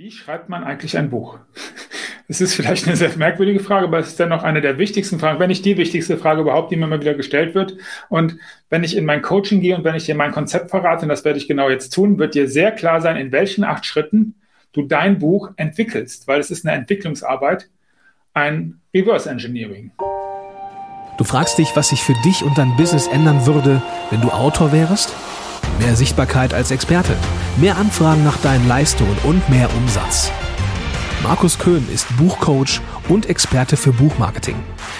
Wie schreibt man eigentlich ein Buch? Es ist vielleicht eine sehr merkwürdige Frage, aber es ist dennoch eine der wichtigsten Fragen, wenn nicht die wichtigste Frage überhaupt, die mir mal wieder gestellt wird. Und wenn ich in mein Coaching gehe und wenn ich dir mein Konzept verrate, und das werde ich genau jetzt tun, wird dir sehr klar sein, in welchen acht Schritten du dein Buch entwickelst, weil es ist eine Entwicklungsarbeit, ein Reverse Engineering. Du fragst dich, was sich für dich und dein Business ändern würde, wenn du Autor wärst? Mehr Sichtbarkeit als Experte, mehr Anfragen nach deinen Leistungen und mehr Umsatz. Markus Köhn ist Buchcoach und Experte für Buchmarketing.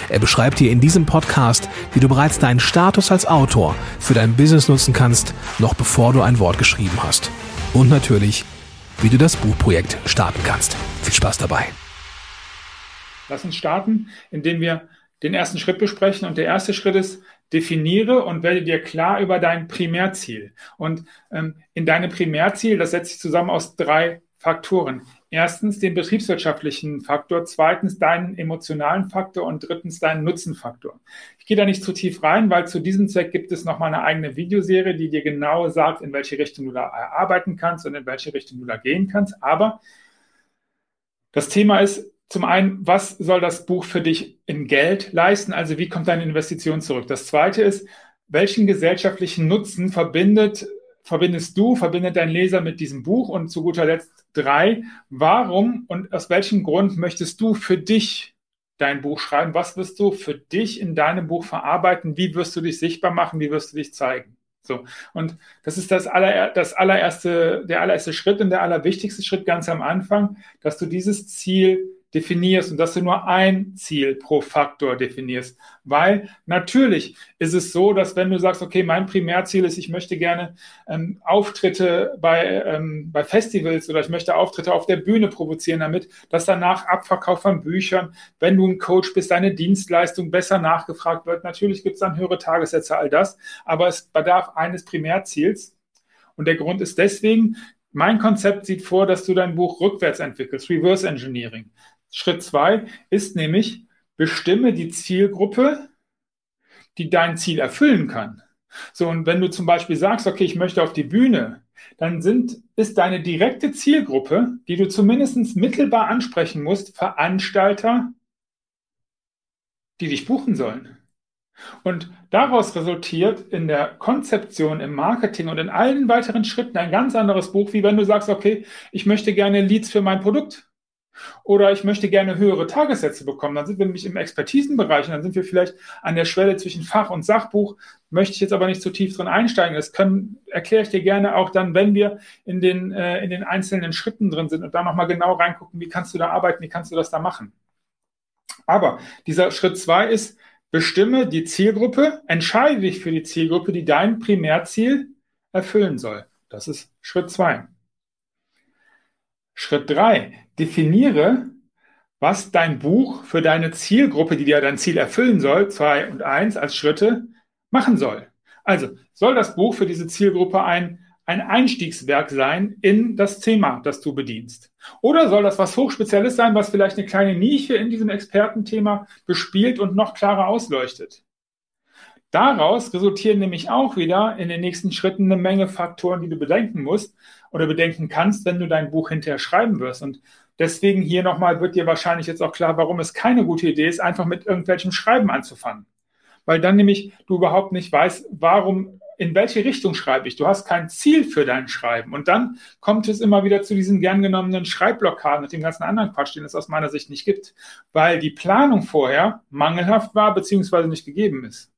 Er beschreibt dir in diesem Podcast, wie du bereits deinen Status als Autor für dein Business nutzen kannst, noch bevor du ein Wort geschrieben hast. Und natürlich, wie du das Buchprojekt starten kannst. Viel Spaß dabei. Lass uns starten, indem wir den ersten Schritt besprechen. Und der erste Schritt ist, definiere und werde dir klar über dein Primärziel. Und ähm, in deinem Primärziel, das setzt sich zusammen aus drei Faktoren. Erstens den betriebswirtschaftlichen Faktor, zweitens deinen emotionalen Faktor und drittens deinen Nutzenfaktor. Ich gehe da nicht zu tief rein, weil zu diesem Zweck gibt es nochmal eine eigene Videoserie, die dir genau sagt, in welche Richtung du da arbeiten kannst und in welche Richtung du da gehen kannst. Aber das Thema ist, zum einen, was soll das Buch für dich in Geld leisten? Also wie kommt deine Investition zurück? Das zweite ist, welchen gesellschaftlichen Nutzen verbindet, verbindest du, verbindet dein Leser mit diesem Buch? Und zu guter Letzt drei, warum und aus welchem Grund möchtest du für dich dein Buch schreiben? Was wirst du für dich in deinem Buch verarbeiten? Wie wirst du dich sichtbar machen? Wie wirst du dich zeigen? So. Und das ist das, aller, das allererste, der allererste Schritt und der allerwichtigste Schritt ganz am Anfang, dass du dieses Ziel definierst und dass du nur ein Ziel pro Faktor definierst. Weil natürlich ist es so, dass wenn du sagst, okay, mein Primärziel ist, ich möchte gerne ähm, Auftritte bei, ähm, bei Festivals oder ich möchte Auftritte auf der Bühne provozieren damit, dass danach Abverkauf von Büchern, wenn du ein Coach bist, deine Dienstleistung besser nachgefragt wird. Natürlich gibt es dann höhere Tagessätze, all das, aber es bedarf eines Primärziels. Und der Grund ist deswegen, mein Konzept sieht vor, dass du dein Buch rückwärts entwickelst, Reverse Engineering. Schritt zwei ist nämlich, bestimme die Zielgruppe, die dein Ziel erfüllen kann. So, und wenn du zum Beispiel sagst, okay, ich möchte auf die Bühne, dann sind, ist deine direkte Zielgruppe, die du zumindest mittelbar ansprechen musst, Veranstalter, die dich buchen sollen. Und daraus resultiert in der Konzeption, im Marketing und in allen weiteren Schritten ein ganz anderes Buch, wie wenn du sagst, okay, ich möchte gerne Leads für mein Produkt oder ich möchte gerne höhere Tagessätze bekommen. Dann sind wir nämlich im Expertisenbereich und dann sind wir vielleicht an der Schwelle zwischen Fach- und Sachbuch. Möchte ich jetzt aber nicht zu tief drin einsteigen. Das können, erkläre ich dir gerne auch dann, wenn wir in den, äh, in den einzelnen Schritten drin sind und da nochmal genau reingucken, wie kannst du da arbeiten, wie kannst du das da machen. Aber dieser Schritt zwei ist, bestimme die Zielgruppe, entscheide dich für die Zielgruppe, die dein Primärziel erfüllen soll. Das ist Schritt zwei. Schritt drei: Definiere, was dein Buch für deine Zielgruppe, die dir dein Ziel erfüllen soll, zwei und eins als Schritte, machen soll. Also soll das Buch für diese Zielgruppe ein, ein Einstiegswerk sein in das Thema, das du bedienst? Oder soll das was Hochspezielles sein, was vielleicht eine kleine Nische in diesem Expertenthema bespielt und noch klarer ausleuchtet? Daraus resultieren nämlich auch wieder in den nächsten Schritten eine Menge Faktoren, die du bedenken musst oder bedenken kannst, wenn du dein Buch hinterher schreiben wirst. Und deswegen hier nochmal wird dir wahrscheinlich jetzt auch klar, warum es keine gute Idee ist, einfach mit irgendwelchem Schreiben anzufangen. Weil dann nämlich du überhaupt nicht weißt, warum, in welche Richtung schreibe ich. Du hast kein Ziel für dein Schreiben. Und dann kommt es immer wieder zu diesen gern genommenen Schreibblockaden mit dem ganzen anderen Quatsch, den es aus meiner Sicht nicht gibt, weil die Planung vorher mangelhaft war beziehungsweise nicht gegeben ist.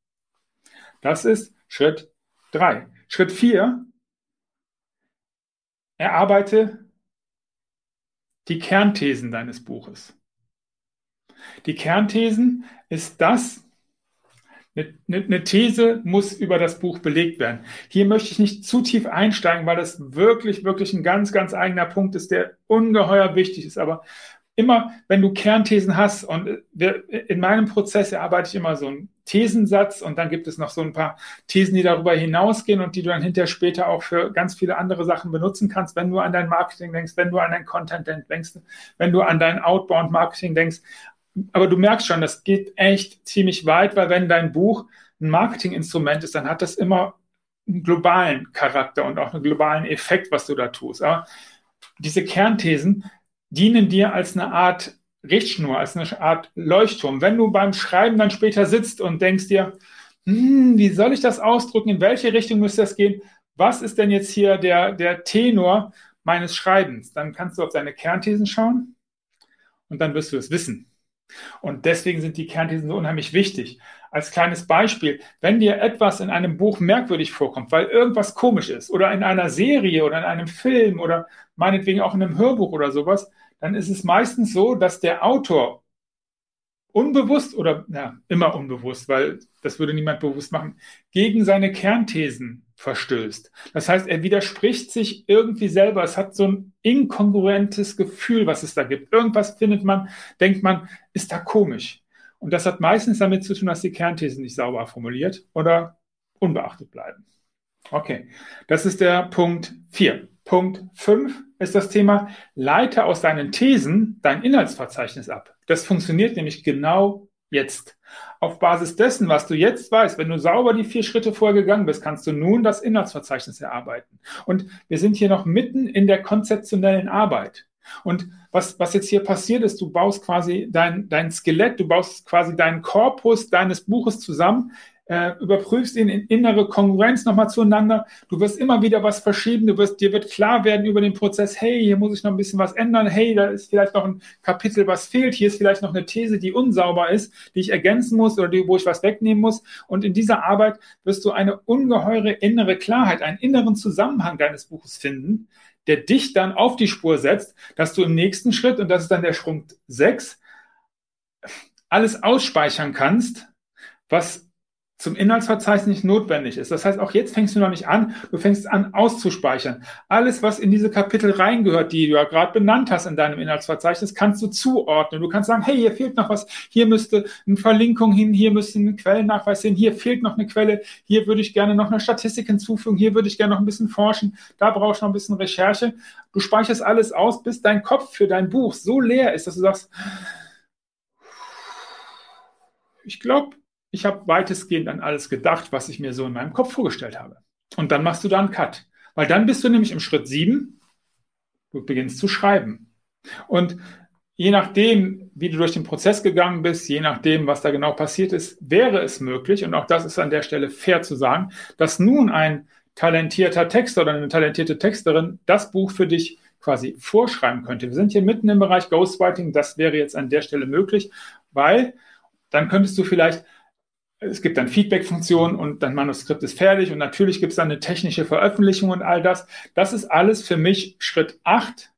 Das ist Schritt drei. Schritt vier, erarbeite die Kernthesen deines Buches. Die Kernthesen ist das, eine, These muss über das Buch belegt werden. Hier möchte ich nicht zu tief einsteigen, weil das wirklich, wirklich ein ganz, ganz eigener Punkt ist, der ungeheuer wichtig ist. Aber immer, wenn du Kernthesen hast, und in meinem Prozess erarbeite ich immer so einen Thesensatz und dann gibt es noch so ein paar Thesen, die darüber hinausgehen und die du dann hinterher später auch für ganz viele andere Sachen benutzen kannst, wenn du an dein Marketing denkst, wenn du an dein Content denkst, wenn du an dein Outbound-Marketing denkst. Aber du merkst schon, das geht echt ziemlich weit, weil wenn dein Buch ein Marketinginstrument ist, dann hat das immer einen globalen Charakter und auch einen globalen Effekt, was du da tust. Aber diese Kernthesen dienen dir als eine Art Richtschnur, als eine Art Leuchtturm. Wenn du beim Schreiben dann später sitzt und denkst dir, hm, wie soll ich das ausdrücken? In welche Richtung müsste das gehen? Was ist denn jetzt hier der, der Tenor meines Schreibens? Dann kannst du auf deine Kernthesen schauen und dann wirst du es wissen. Und deswegen sind die Kernthesen so unheimlich wichtig. Als kleines Beispiel, wenn dir etwas in einem Buch merkwürdig vorkommt, weil irgendwas komisch ist oder in einer Serie oder in einem Film oder meinetwegen auch in einem Hörbuch oder sowas, dann ist es meistens so, dass der Autor unbewusst oder ja, immer unbewusst, weil das würde niemand bewusst machen, gegen seine Kernthesen verstößt. Das heißt, er widerspricht sich irgendwie selber. Es hat so ein inkongruentes Gefühl, was es da gibt. Irgendwas findet man, denkt man, ist da komisch. Und das hat meistens damit zu tun, dass die Kernthesen nicht sauber formuliert oder unbeachtet bleiben. Okay, das ist der Punkt 4. Punkt 5 ist das Thema, leite aus deinen Thesen dein Inhaltsverzeichnis ab. Das funktioniert nämlich genau jetzt. Auf Basis dessen, was du jetzt weißt, wenn du sauber die vier Schritte vorher gegangen bist, kannst du nun das Inhaltsverzeichnis erarbeiten. Und wir sind hier noch mitten in der konzeptionellen Arbeit. Und was, was jetzt hier passiert ist, du baust quasi dein, dein Skelett, du baust quasi deinen Korpus deines Buches zusammen, äh, überprüfst ihn in innere Kongruenz nochmal zueinander. Du wirst immer wieder was verschieben, du wirst, dir wird klar werden über den Prozess, hey, hier muss ich noch ein bisschen was ändern, hey, da ist vielleicht noch ein Kapitel, was fehlt, hier ist vielleicht noch eine These, die unsauber ist, die ich ergänzen muss oder die, wo ich was wegnehmen muss. Und in dieser Arbeit wirst du eine ungeheure innere Klarheit, einen inneren Zusammenhang deines Buches finden, der dich dann auf die Spur setzt, dass du im nächsten Schritt, und das ist dann der Sprung 6, alles ausspeichern kannst, was zum Inhaltsverzeichnis nicht notwendig ist. Das heißt, auch jetzt fängst du noch nicht an, du fängst an auszuspeichern. Alles, was in diese Kapitel reingehört, die du ja gerade benannt hast in deinem Inhaltsverzeichnis, kannst du zuordnen. Du kannst sagen, hey, hier fehlt noch was, hier müsste eine Verlinkung hin, hier müsste ein Quellennachweis hin, hier fehlt noch eine Quelle, hier würde ich gerne noch eine Statistik hinzufügen, hier würde ich gerne noch ein bisschen forschen, da brauchst du noch ein bisschen Recherche. Du speicherst alles aus, bis dein Kopf für dein Buch so leer ist, dass du sagst, ich glaube, ich habe weitestgehend an alles gedacht, was ich mir so in meinem Kopf vorgestellt habe. Und dann machst du da einen Cut. Weil dann bist du nämlich im Schritt sieben, du beginnst zu schreiben. Und je nachdem, wie du durch den Prozess gegangen bist, je nachdem, was da genau passiert ist, wäre es möglich, und auch das ist an der Stelle fair zu sagen, dass nun ein talentierter Texter oder eine talentierte Texterin das Buch für dich quasi vorschreiben könnte. Wir sind hier mitten im Bereich Ghostwriting, das wäre jetzt an der Stelle möglich, weil dann könntest du vielleicht es gibt dann Feedback-Funktionen und dein Manuskript ist fertig und natürlich gibt es dann eine technische Veröffentlichung und all das. Das ist alles für mich Schritt 8.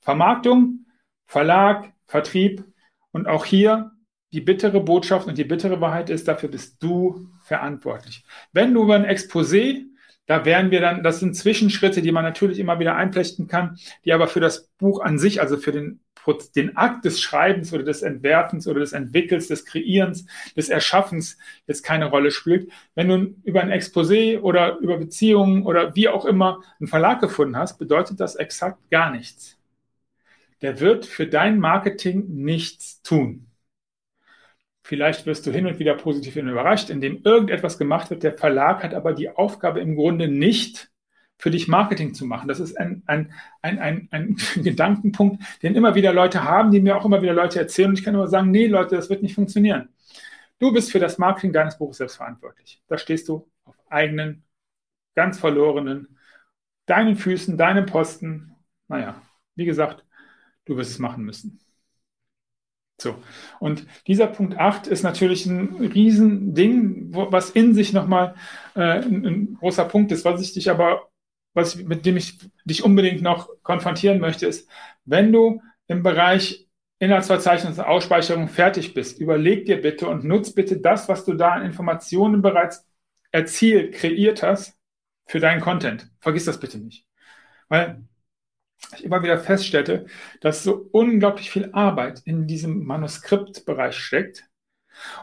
Vermarktung, Verlag, Vertrieb und auch hier die bittere Botschaft und die bittere Wahrheit ist, dafür bist du verantwortlich. Wenn du über ein Exposé, da wären wir dann, das sind Zwischenschritte, die man natürlich immer wieder einflechten kann, die aber für das Buch an sich, also für den den Akt des Schreibens oder des Entwerfens oder des Entwickels, des Kreierens, des Erschaffens jetzt keine Rolle spielt. Wenn du über ein Exposé oder über Beziehungen oder wie auch immer einen Verlag gefunden hast, bedeutet das exakt gar nichts. Der wird für dein Marketing nichts tun. Vielleicht wirst du hin und wieder positiv überrascht, indem irgendetwas gemacht wird. Der Verlag hat aber die Aufgabe im Grunde nicht, für dich Marketing zu machen. Das ist ein, ein, ein, ein, ein Gedankenpunkt, den immer wieder Leute haben, die mir auch immer wieder Leute erzählen. Und ich kann immer sagen, nee, Leute, das wird nicht funktionieren. Du bist für das Marketing deines Buches selbst verantwortlich. Da stehst du auf eigenen, ganz verlorenen, deinen Füßen, deinem Posten. Naja, wie gesagt, du wirst es machen müssen. So. Und dieser Punkt 8 ist natürlich ein Riesending, was in sich nochmal äh, ein, ein großer Punkt ist, was ich dich aber was, mit dem ich dich unbedingt noch konfrontieren möchte, ist, wenn du im Bereich Inhaltsverzeichnis und Ausspeicherung fertig bist, überleg dir bitte und nutz bitte das, was du da an Informationen bereits erzielt, kreiert hast, für deinen Content. Vergiss das bitte nicht. Weil ich immer wieder feststellte, dass so unglaublich viel Arbeit in diesem Manuskriptbereich steckt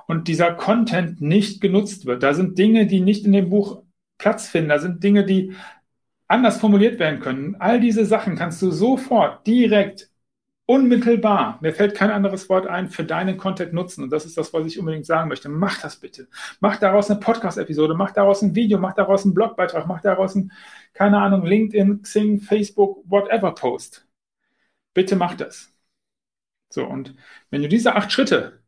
und dieser Content nicht genutzt wird. Da sind Dinge, die nicht in dem Buch Platz finden. Da sind Dinge, die anders formuliert werden können. All diese Sachen kannst du sofort, direkt, unmittelbar, mir fällt kein anderes Wort ein, für deinen Content nutzen. Und das ist das, was ich unbedingt sagen möchte. Mach das bitte. Mach daraus eine Podcast-Episode, mach daraus ein Video, mach daraus einen Blogbeitrag, mach daraus ein, keine Ahnung, LinkedIn, Xing, Facebook, whatever Post. bitte mach das. So, und wenn du diese acht Schritte,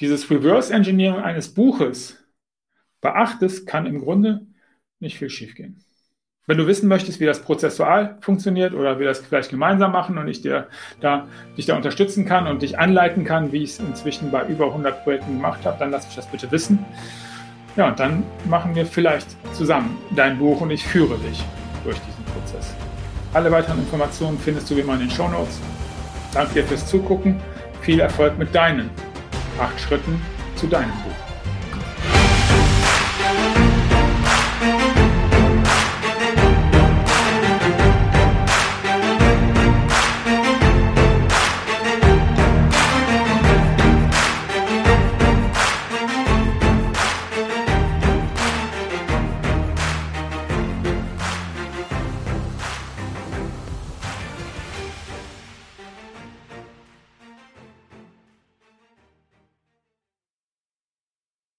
dieses Reverse Engineering eines Buches beachtest, kann im Grunde nicht viel schiefgehen. Wenn du wissen möchtest, wie das prozessual funktioniert oder wir das vielleicht gemeinsam machen und ich dir da, dich da unterstützen kann und dich anleiten kann, wie ich es inzwischen bei über 100 Projekten gemacht habe, dann lass mich das bitte wissen. Ja, und dann machen wir vielleicht zusammen dein Buch und ich führe dich durch diesen Prozess. Alle weiteren Informationen findest du wie immer in den Show Notes. Danke dir fürs Zugucken. Viel Erfolg mit deinen acht Schritten zu deinem Buch.